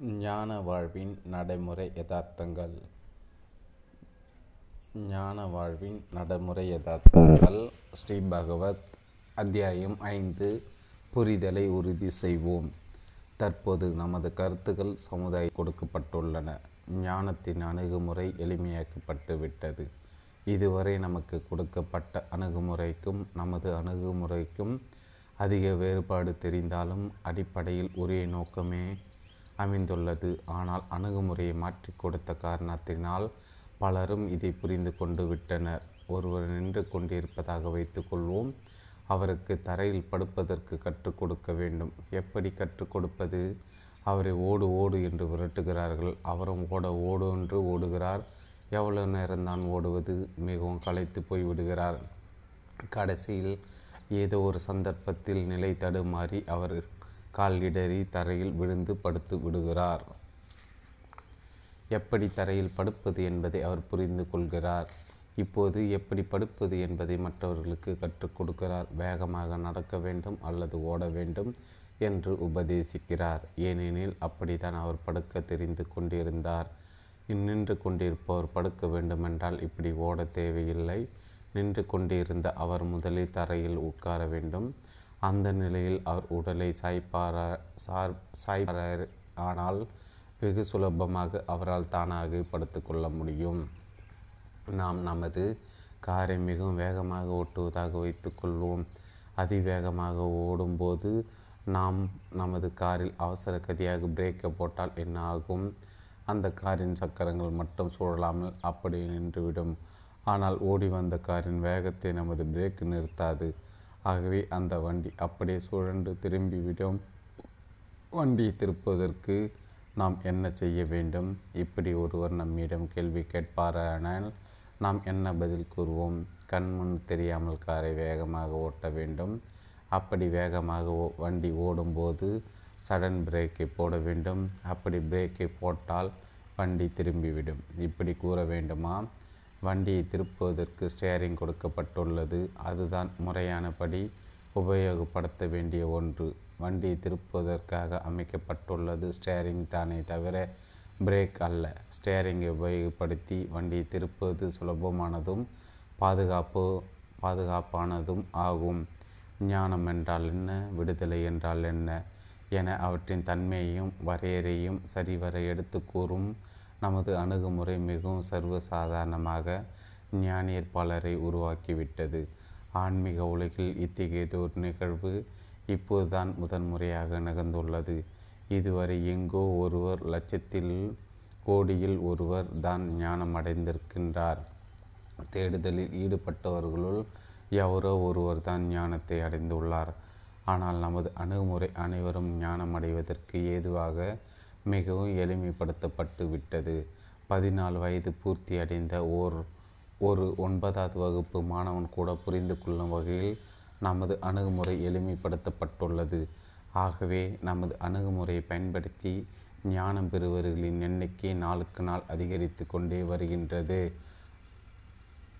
ஞான வாழ்வின் நடைமுறை யதார்த்தங்கள். ஞான வாழ்வின் நடைமுறை யதார்த்தங்கள். ஸ்ரீ பகவத் அத்தியாயம் ஐந்து புரிதலை உறுதி செய்வோம். தற்போது நமது கருத்துக்கள் சமுதாய கொடுக்கப்பட்டுள்ளன. ஞானத்தின் அணுகுமுறை எளிமையாக்கப்பட்டு விட்டது. இதுவரை நமக்கு கொடுக்கப்பட்ட அணுகுமுறைக்கும் நமது அணுகுமுறைக்கும் அதிக வேறுபாடு தெரிந்தாலும் அடிப்படையில் ஒரே நோக்கமே அமைந்துள்ளது. ஆனால் அணுகுமுறையை மாற்றி கொடுத்த காரணத்தினால் பலரும் இதை புரிந்து கொண்டு விட்டனர். ஒருவர் நின்று கொண்டிருப்பதாக வைத்துக்கொள்வோம் அவருக்கு தரையில் படுப்பதற்கு கற்றுக் கொடுக்க வேண்டும். எப்படி கற்றுக் கொடுப்பது? அவரை ஓடு ஓடு என்று விரட்டுகிறார்கள். அவரும் ஓட ஓடு என்று ஓடுகிறார். எவ்வளவு நேரம்தான் ஓடுவது? மிகவும் களைத்து போய் விடுகிறார். கடைசியில் ஏதோ ஒரு சந்தர்ப்பத்தில் நிலை தடுமாறி அவர் கால் இடறி தரையில் விழுந்து படுத்து விடுகிறார். எப்படி தரையில் படுப்பது என்பதை அவர் புரிந்து கொள்கிறார். இப்போது எப்படி படுப்பது என்பதை மற்றவர்களுக்கு கற்றுக் கொடுக்கிறார். வேகமாக நடக்க வேண்டும் அல்லது ஓட வேண்டும் என்று உபதேசிக்கிறார். ஏனெனில் அப்படித்தான் அவர் படுக்க தெரிந்து கொண்டிருந்தார். நின்று கொண்டிருப்பவர் படுக்க வேண்டுமென்றால் இப்படி ஓட தேவையில்லை. நின்று கொண்டிருந்த அவர் முதலில் தரையில் உட்கார வேண்டும். அந்த நிலையில் அவர் உடலை சாய்ப்பார சார் சாய்ப்பார் ஆனால் வெகு சுலபமாக அவரால் தானாக படுத்துக்கொள்ள முடியும். நாம் நமது காரை மிகவும் வேகமாக ஓட்டுவதாக வைத்துக்கொள்வோம் அதிவேகமாக ஓடும்போது நாம் நமது காரில் அவசர கதியாக பிரேக்கை போட்டால் என்ன ஆகும்? அந்த காரின் சக்கரங்கள் மட்டும் சுழலாமல் அப்படி நின்றுவிடும். ஆனால் ஓடி வந்த காரின் வேகத்தை நமது பிரேக் நிறுத்தாது. ஆகவே அந்த வண்டி அப்படியே சுழன்று திரும்பிவிடும் வண்டியை திருப்பதற்கு நாம் என்ன செய்ய வேண்டும்? இப்படி ஒருவர் நம்மிடம் கேள்வி கேட்பாரானால் நாம் என்ன பதில் கூறுவோம்? கண்முன் தெரியாமல் காரை வேகமாக ஓட்ட வேண்டும். அப்படி வேகமாக வண்டி ஓடும்போது சடன் பிரேக்கை போட வேண்டும். அப்படி பிரேக்கை போட்டால் வண்டி திரும்பிவிடும் இப்படி கூற வேண்டுமா? வண்டியை திருப்புவதற்கு ஸ்டேரிங் கொடுக்கப்பட்டுள்ளது. அதுதான் முறையானபடி உபயோகப்படுத்த வேண்டிய ஒன்று. வண்டியை திருப்புவதற்காக அமைக்கப்பட்டுள்ளது ஸ்டேரிங் தானே தவிர பிரேக் அல்ல. ஸ்டேரிங்கை உபயோகப்படுத்தி வண்டியை திருப்புவது சுலபமானதும் பாதுகாப்பு பாதுகாப்பானதும் ஆகும். ஞானம் என்றால் என்ன? விடுதலை என்றால் என்ன? என அவற்றின் தன்மையையும் வரையறையும் சரிவர எடுத்து கூறும் நமது அணுகுமுறை மிகவும் சர்வசாதாரணமாக ஞானியற்பாளரை உருவாக்கிவிட்டது. ஆன்மீக உலகில் இத்தகையதொரு நிகழ்வு இப்போதுதான் முதன்முறையாக நிகழ்ந்துள்ளது இதுவரை எங்கோ ஒருவர் லட்சத்தில் கோடியில் ஒருவர் தான் ஞானம் அடைந்திருக்கின்றார் தேடுதலில் ஈடுபட்டவர்களுள் எவரோ ஒருவர் தான் ஞானத்தை அடைந்துள்ளார். ஆனால் நமது அணுகுமுறை அனைவரும் ஞானம் அடைவதற்கு ஏதுவாக மிகவும் எளிமைப்படுத்தப்பட்டு விட்டது. பதினாலு வயது பூர்த்தி அடைந்த ஓர் ஒரு ஒன்பதாவது வகுப்பு மாணவன் கூட புரிந்து கொள்ளும் வகையில் நமது அணுகுமுறை எளிமைப்படுத்தப்பட்டுள்ளது. ஆகவே நமது அணுகுமுறையை பயன்படுத்தி ஞானம் பெறுவர்களின் எண்ணிக்கை நாளுக்கு நாள் அதிகரித்து கொண்டே வருகின்றது.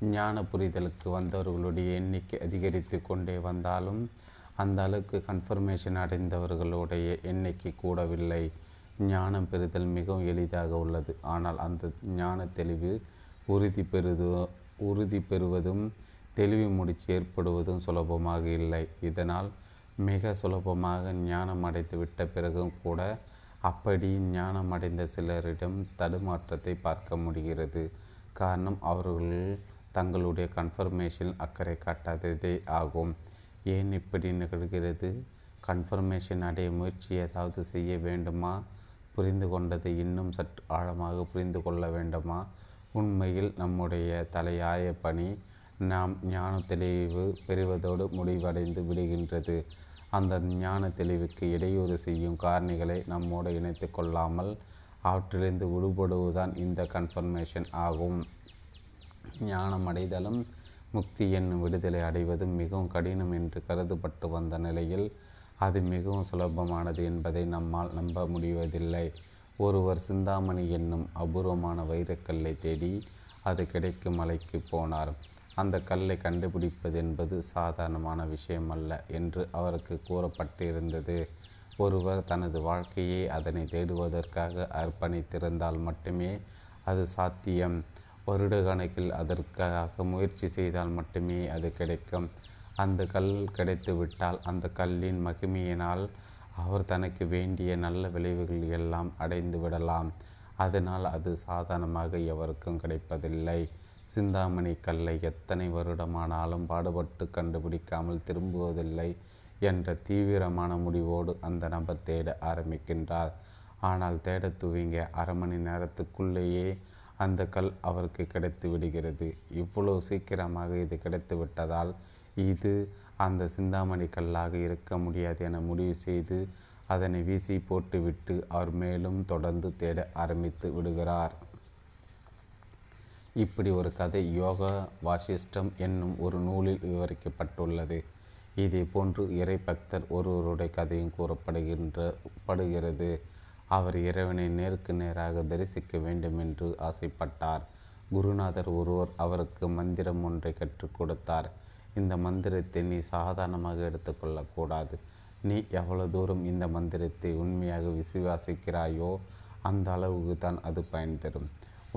ஞான புரிதலுக்கு வந்தவர்களுடைய எண்ணிக்கை அதிகரித்து கொண்டே வந்தாலும் அந்த அளவுக்கு கன்ஃபர்மேஷன் அடைந்தவர்களுடைய எண்ணிக்கை கூடவில்லை. ஞானம் பெறுதல் மிகவும் எளிதாக உள்ளது. ஆனால் அந்த ஞான தெளிவு உறுதி பெறுது உறுதி பெறுவதும் தெளிவு முடிச்சு ஏற்படுவதும் சுலபமாக இல்லை. இதனால் மிக சுலபமாக ஞானம் அடைந்து விட்ட பிறகும் கூட அப்படி ஞானம் அடைந்த சிலரிடம் தடுமாற்றத்தை பார்க்க முடிகிறது. காரணம் அவர்கள் தங்களுடைய கன்ஃபர்மேஷன் அக்கறை காட்டாததே ஆகும். ஏன் இப்படி நிகழ்கிறது? கன்ஃபர்மேஷன் அடைய முயற்சி ஏதாவது செய்ய வேண்டுமா? புரிந்து கொண்டதை இன்னும் சற்று ஆழமாக புரிந்து கொள்ள வேண்டுமா? உண்மையில் நம்முடைய தலையாய பணி நாம் ஞான தெளிவு பெறுவதோடு முடிவடைந்து விடுகின்றது. அந்த ஞான தெளிவுக்கு இடையூறு செய்யும் காரணிகளை நம்மோடு இணைத்து கொள்ளாமல் அவற்றிலிருந்து விடுபடுவதுதான் இந்த கன்ஃபர்மேஷன் ஆகும். ஞானம் அடைதலும் முக்தி என்னும் விடுதலை அடைவதும் மிகவும் கடினம் என்று கருதப்பட்டு வந்த நிலையில் அது மிகவும் சுலபமானது என்பதை நம்மால் நம்ப முடிவதில்லை. ஒருவர் சிந்தாமணி என்னும் அபூர்வமான வைரக்கல்லை தேடி அது கிடைக்கும் மலைக்கு போனார். அந்த கல்லை கண்டுபிடிப்பது என்பது சாதாரணமான விஷயமல்ல என்று அவருக்கு கூறப்பட்டிருந்தது. ஒருவர் தனது வாழ்க்கையை அதனை தேடுவதற்காக அர்ப்பணித்திருந்தால் மட்டுமே அது சாத்தியம். வருட கணக்கில் அதற்காக முயற்சி செய்தால் மட்டுமே அது கிடைக்கும். அந்த கல் கிடைத்துவிட்டால் அந்த கல்லின் மகிமையினால் அவர் தனக்கு வேண்டிய நல்ல விளைவுகள் எல்லாம் அடைந்து விடலாம். அதனால் அது சாதாரணமாக எவருக்கும் கிடைப்பதில்லை. சிந்தாமணி கல்லை எத்தனை வருடமானாலும் பாடுபட்டு கண்டுபிடிக்காமல் திரும்புவதில்லை என்ற தீவிரமான முடிவோடு அந்த நபர் தேட ஆரம்பிக்கின்றார். ஆனால் தேட துவங்க அரை மணி நேரத்துக்குள்ளேயே அந்த கல் அவருக்கு கிடைத்து விடுகிறது. இவ்வளோ சீக்கிரமாக இது கிடைத்து விட்டதால் இது அந்த சிந்தாமணி கல்லாக இருக்க முடியாது என முடிவு செய்து அதனை வீசி போட்டுவிட்டு அவர் மேலும் தொடர்ந்து தேட ஆரம்பித்து விடுகிறார். இப்படி ஒரு கதை யோகா வாசிஷ்டம் என்னும் ஒரு நூலில் விவரிக்கப்பட்டுள்ளது. இதே போன்று இறை பக்தர் ஒருவருடைய கதையும் கூறப்படுகின்ற படுகிறது. அவர் இறைவனை நேருக்கு நேராக தரிசிக்க வேண்டும் என்று ஆசைப்பட்டார். குருநாதர் ஒருவர் அவருக்கு மந்திரம் ஒன்றை கற்றுக் கொடுத்தார். இந்த மந்திரத்தை நீ சாதாரணமாக எடுத்துக்கொள்ளக்கூடாது. நீ எவ்வளவு தூரம் இந்த மந்திரத்தை உண்மையாக விசுவாசிக்கிறாயோ அந்த அளவுக்கு தான் அது பயன் தரும்.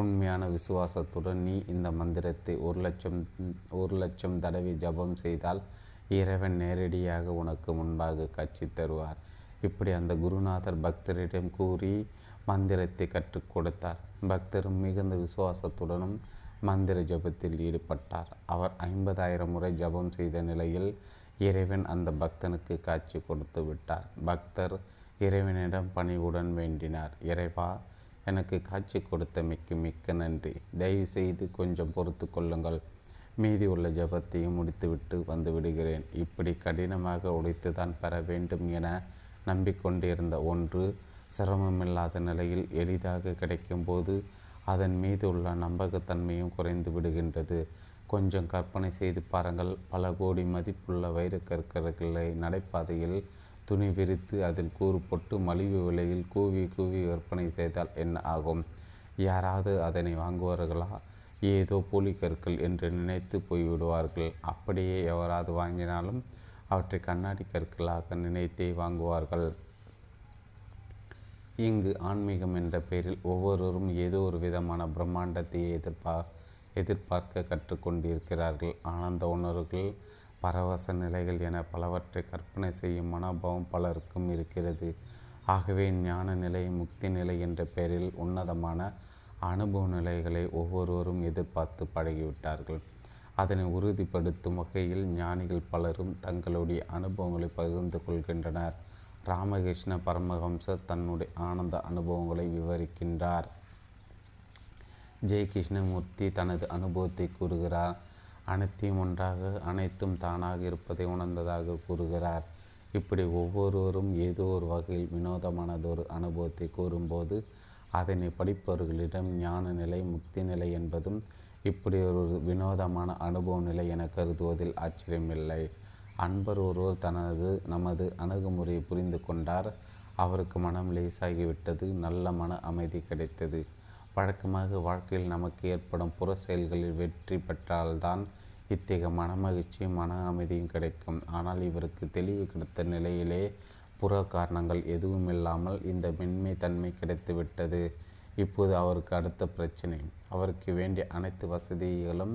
உண்மையான விசுவாசத்துடன் நீ இந்த மந்திரத்தை ஒரு லட்சம் ஒரு லட்சம் தடவை ஜபம் செய்தால் இறைவன் நேரடியாக உனக்கு முன்பாக காட்சி தருவார். இப்படி அந்த குருநாதர் பக்தரிடம் கூறி மந்திரத்தை கற்றுக் கொடுத்தார். பக்தரும் மிகுந்த விசுவாசத்துடனும் மந்திர ஜபத்தில் ஈடுபட்டார். அவர் ஐம்பதாயிரம் முறை ஜபம் செய்த நிலையில் இறைவன் அந்த பக்தனுக்கு காட்சி கொடுத்து விட்டார். பக்தர் இறைவனிடம் பணிவுடன் வேண்டினார். இறைவா எனக்கு காட்சி கொடுத்த மிக்க மிக்க நன்றி. தயவு செய்து கொஞ்சம் பொறுத்து கொள்ளுங்கள். மீதி உள்ள ஜபத்தையும் முடித்துவிட்டு வந்து விடுகிறேன். இப்படி கடினமாக உடைத்துதான் பெற வேண்டும் என நம்பிக்கொண்டிருந்த ஒன்று சிரமமில்லாத நிலையில் எளிதாக கிடைக்கும்போது அதன் மீது உள்ள நம்பகத்தன்மையும் குறைந்து விடுகின்றது. கொஞ்சம் கற்பனை செய்து பாருங்கள். பல கோடி மதிப்புள்ள வைரக்கற்களை நடைபாதையில் துணி விரித்து அதில் கூறு போட்டு மலிவு விலையில் கூவி கூவி விற்பனை செய்தால் என்ன ஆகும்? யாராவது அதனை வாங்குவார்களா? ஏதோ போலி கற்கள் என்று நினைத்து போய்விடுவார்கள். அப்படியே எவராது வாங்கினாலும் அவற்றை கண்ணாடி கற்களாக நினைத்தே வாங்குவார்கள். இங்கு ஆன்மீகம் என்ற பெயரில் ஒவ்வொருவரும் ஏதோ ஒரு விதமான பிரம்மாண்டத்தையே எதிர்பார் எதிர்பார்க்க கற்றுக்கொண்டிருக்கிறார்கள். ஆனந்த உணர்வுகள் பரவச நிலைகள் என பலவற்றை கற்பனை செய்யும் மனோபாவம் பலருக்கும் இருக்கிறது. ஆகவே ஞான நிலை முக்தி நிலை என்ற பெயரில் உன்னதமான அனுபவ நிலைகளை ஒவ்வொருவரும் எதிர்பார்த்து பழகிவிட்டார்கள். அதனை உறுதிப்படுத்தும் வகையில் ஞானிகள் பலரும் தங்களுடைய அனுபவங்களை பகிர்ந்து கொள்கின்றனர். ராமகிருஷ்ண பரமஹம்சர் தன்னுடைய ஆனந்த அனுபவங்களை விவரிக்கின்றார். ஜெய் கிருஷ்ணமூர்த்தி தனது அனுபவத்தை கூறுகிறார். அனைத்தையும் ஒன்றாக அனைத்தும் தானாக இருப்பதை உணர்ந்ததாக கூறுகிறார். இப்படி ஒவ்வொருவரும் ஏதோ ஒரு வகையில் வினோதமானதொரு அனுபவத்தை கூறும்போது அதனை படிப்பவர்களிடம் ஞான நிலை முக்தி நிலை என்பதும் இப்படி ஒரு வினோதமான அனுபவ நிலை என கருதுவதில் ஆச்சரியமில்லை. அன்பர் ஒருவர் தனது நமது அணுகுமுறையை புரிந்து கொண்டார். அவருக்கு மனம் லேசாகிவிட்டது நல்ல மன அமைதி கிடைத்தது. வழக்கமாக வாழ்க்கையில் நமக்கு ஏற்படும் புற செயல்களில் வெற்றி பெற்றால்தான் இத்தகைய மனமகிழ்ச்சியும் மன அமைதியும் கிடைக்கும். ஆனால் இவருக்கு தெளிவு கிடைத்த நிலையிலே புற காரணங்கள் எதுவும் இல்லாமல் இந்த மென்மை தன்மை கிடைத்துவிட்டது. இப்போது அவருக்கு அடுத்த பிரச்சனை. அவருக்கு வேண்டிய அனைத்து வசதிகளும்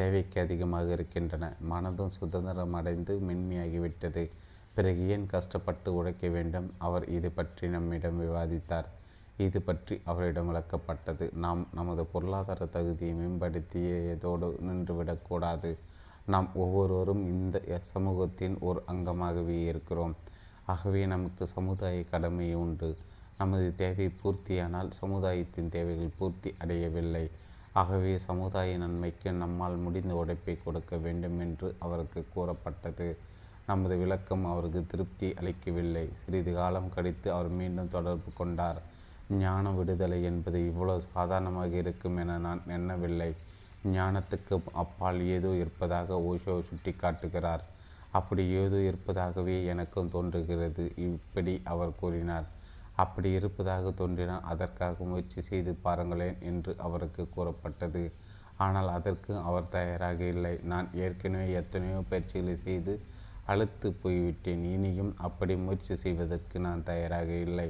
தேவைக்கு அதிகமாக இருக்கின்றன. மனதும் சுதந்திரம் அடைந்து மென்மையாகிவிட்டது. பிறகு ஏன் கஷ்டப்பட்டு உழைக்க வேண்டும்? அவர் இது பற்றி நம்மிடம் விவாதித்தார். இது பற்றி அவரிடம் விளக்கப்பட்டது. நாம் நமது பொருளாதார தகுதியை மேம்படுத்தியதோடு நின்றுவிடக்கூடாது நாம் ஒவ்வொருவரும் இந்த சமூகத்தின் ஒரு அங்கமாகவே இருக்கிறோம். ஆகவே நமக்கு சமுதாய கடமை உண்டு. நமது தேவை பூர்த்தியானால் சமுதாயத்தின் தேவைகள் பூர்த்தி அடையவில்லை. ஆகவே சமுதாய நன்மைக்கு நம்மால் முடிந்த உழைப்பை கொடுக்க வேண்டும் என்று அவருக்கு கூறப்பட்டது. நமது விளக்கம் அவருக்கு திருப்தி அளிக்கவில்லை. சிறிது காலம் கழித்து அவர் மீண்டும் தொடர்பு கொண்டார். ஞான விடுதலை என்பது இவ்வளவு சாதாரணமாக இருக்கும் என நான் எண்ணவில்லை. ஞானத்துக்கு அப்பால் ஏதோ இருப்பதாக ஓஷோ சுட்டி காட்டுகிறார் அப்படி ஏதோ இருப்பதாகவே எனக்கும் தோன்றுகிறது. இப்படி அவர் கூறினார். அப்படி இருப்பதாக தோன்றினால் அதற்காக முயற்சி செய்து பாருங்களேன் என்று அவருக்கு கூறப்பட்டது. ஆனால் அதற்கு அவர் தயாராக இல்லை. நான் ஏற்கனவே எத்தனையோ பயிற்சிகளை செய்து அழுத்து போய்விட்டேன். இனியும் அப்படி முயற்சி செய்வதற்கு நான் தயாராக இல்லை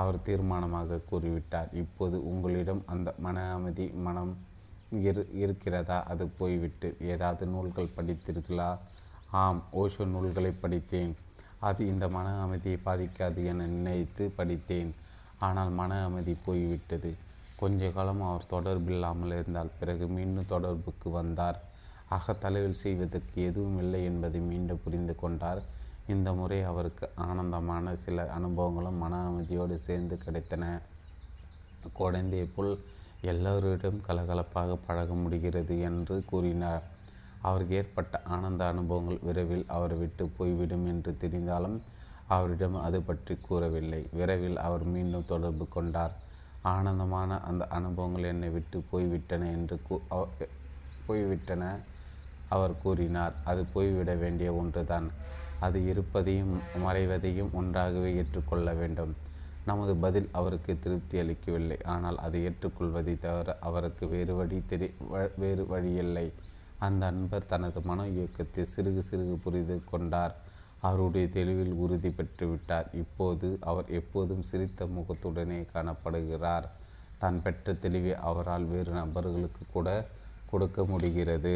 அவர் தீர்மானமாக கூறிவிட்டார். இப்போது உங்களிடம் அந்த மன அமைதி மனம் இரு இருக்கிறதா? அது போய்விட்டு ஏதாவது நூல்கள் படித்தீர்களா? ஆம் ஓஷோ நூல்களை படித்தேன். அது இந்த மன அமைதியை பாதிக்காது என நினைத்து படித்தேன். ஆனால் மன அமைதி போய்விட்டது. கொஞ்ச காலம் அவர் தொடர்பில்லாமல் இருந்தால் பிறகு மீண்டும் தொடர்புக்கு வந்தார். அகத்தளவில் செய்வதற்கு எதுவும் இல்லை என்பதை மீண்டும் புரிந்து கொண்டார். இந்த முறை அவருக்கு ஆனந்தமான சில அனுபவங்களும் மன அமைதியோடு சேர்ந்து கிடைத்தன. குழந்தையை போல் எல்லோரிடம் கலகலப்பாக பழக முடிகிறது என்று கூறினார். அவருக்கு ஏற்பட்ட ஆனந்த அனுபவங்கள் விரைவில் அவரை விட்டு போய்விடும் என்று தெரிந்தாலும் அவரிடம் அது பற்றி கூறவில்லை. விரைவில் அவர் மீண்டும் தொடர்பு கொண்டார். ஆனந்தமான அந்த அனுபவங்கள் என்னை விட்டு போய்விட்டன என்று போய்விட்டன அவர் கூறினார். அது போய்விட வேண்டிய ஒன்றுதான். அது இருப்பதையும் மறைவதையும் ஒன்றாகவே ஏற்றுக்கொள்ள வேண்டும். நமது பதில் அவருக்கு திருப்தி அளிக்கவில்லை. ஆனால் அதை ஏற்றுக்கொள்வதை தவிர அவருக்கு வேறு வழி தெரி வேறு வழியில்லை. அந்த அன்பர் தனது மன இயக்கத்தை சிறுகு சிறுகு புரிந்து கொண்டார். அவருடைய தெளிவில் உறுதி பெற்றுவிட்டார் இப்போது அவர் எப்போதும் சிரித்த முகத்துடனே காணப்படுகிறார். தான் பெற்ற தெளிவை அவரால் வேறு நபர்களுக்கு கூட கொடுக்க முடிகிறது.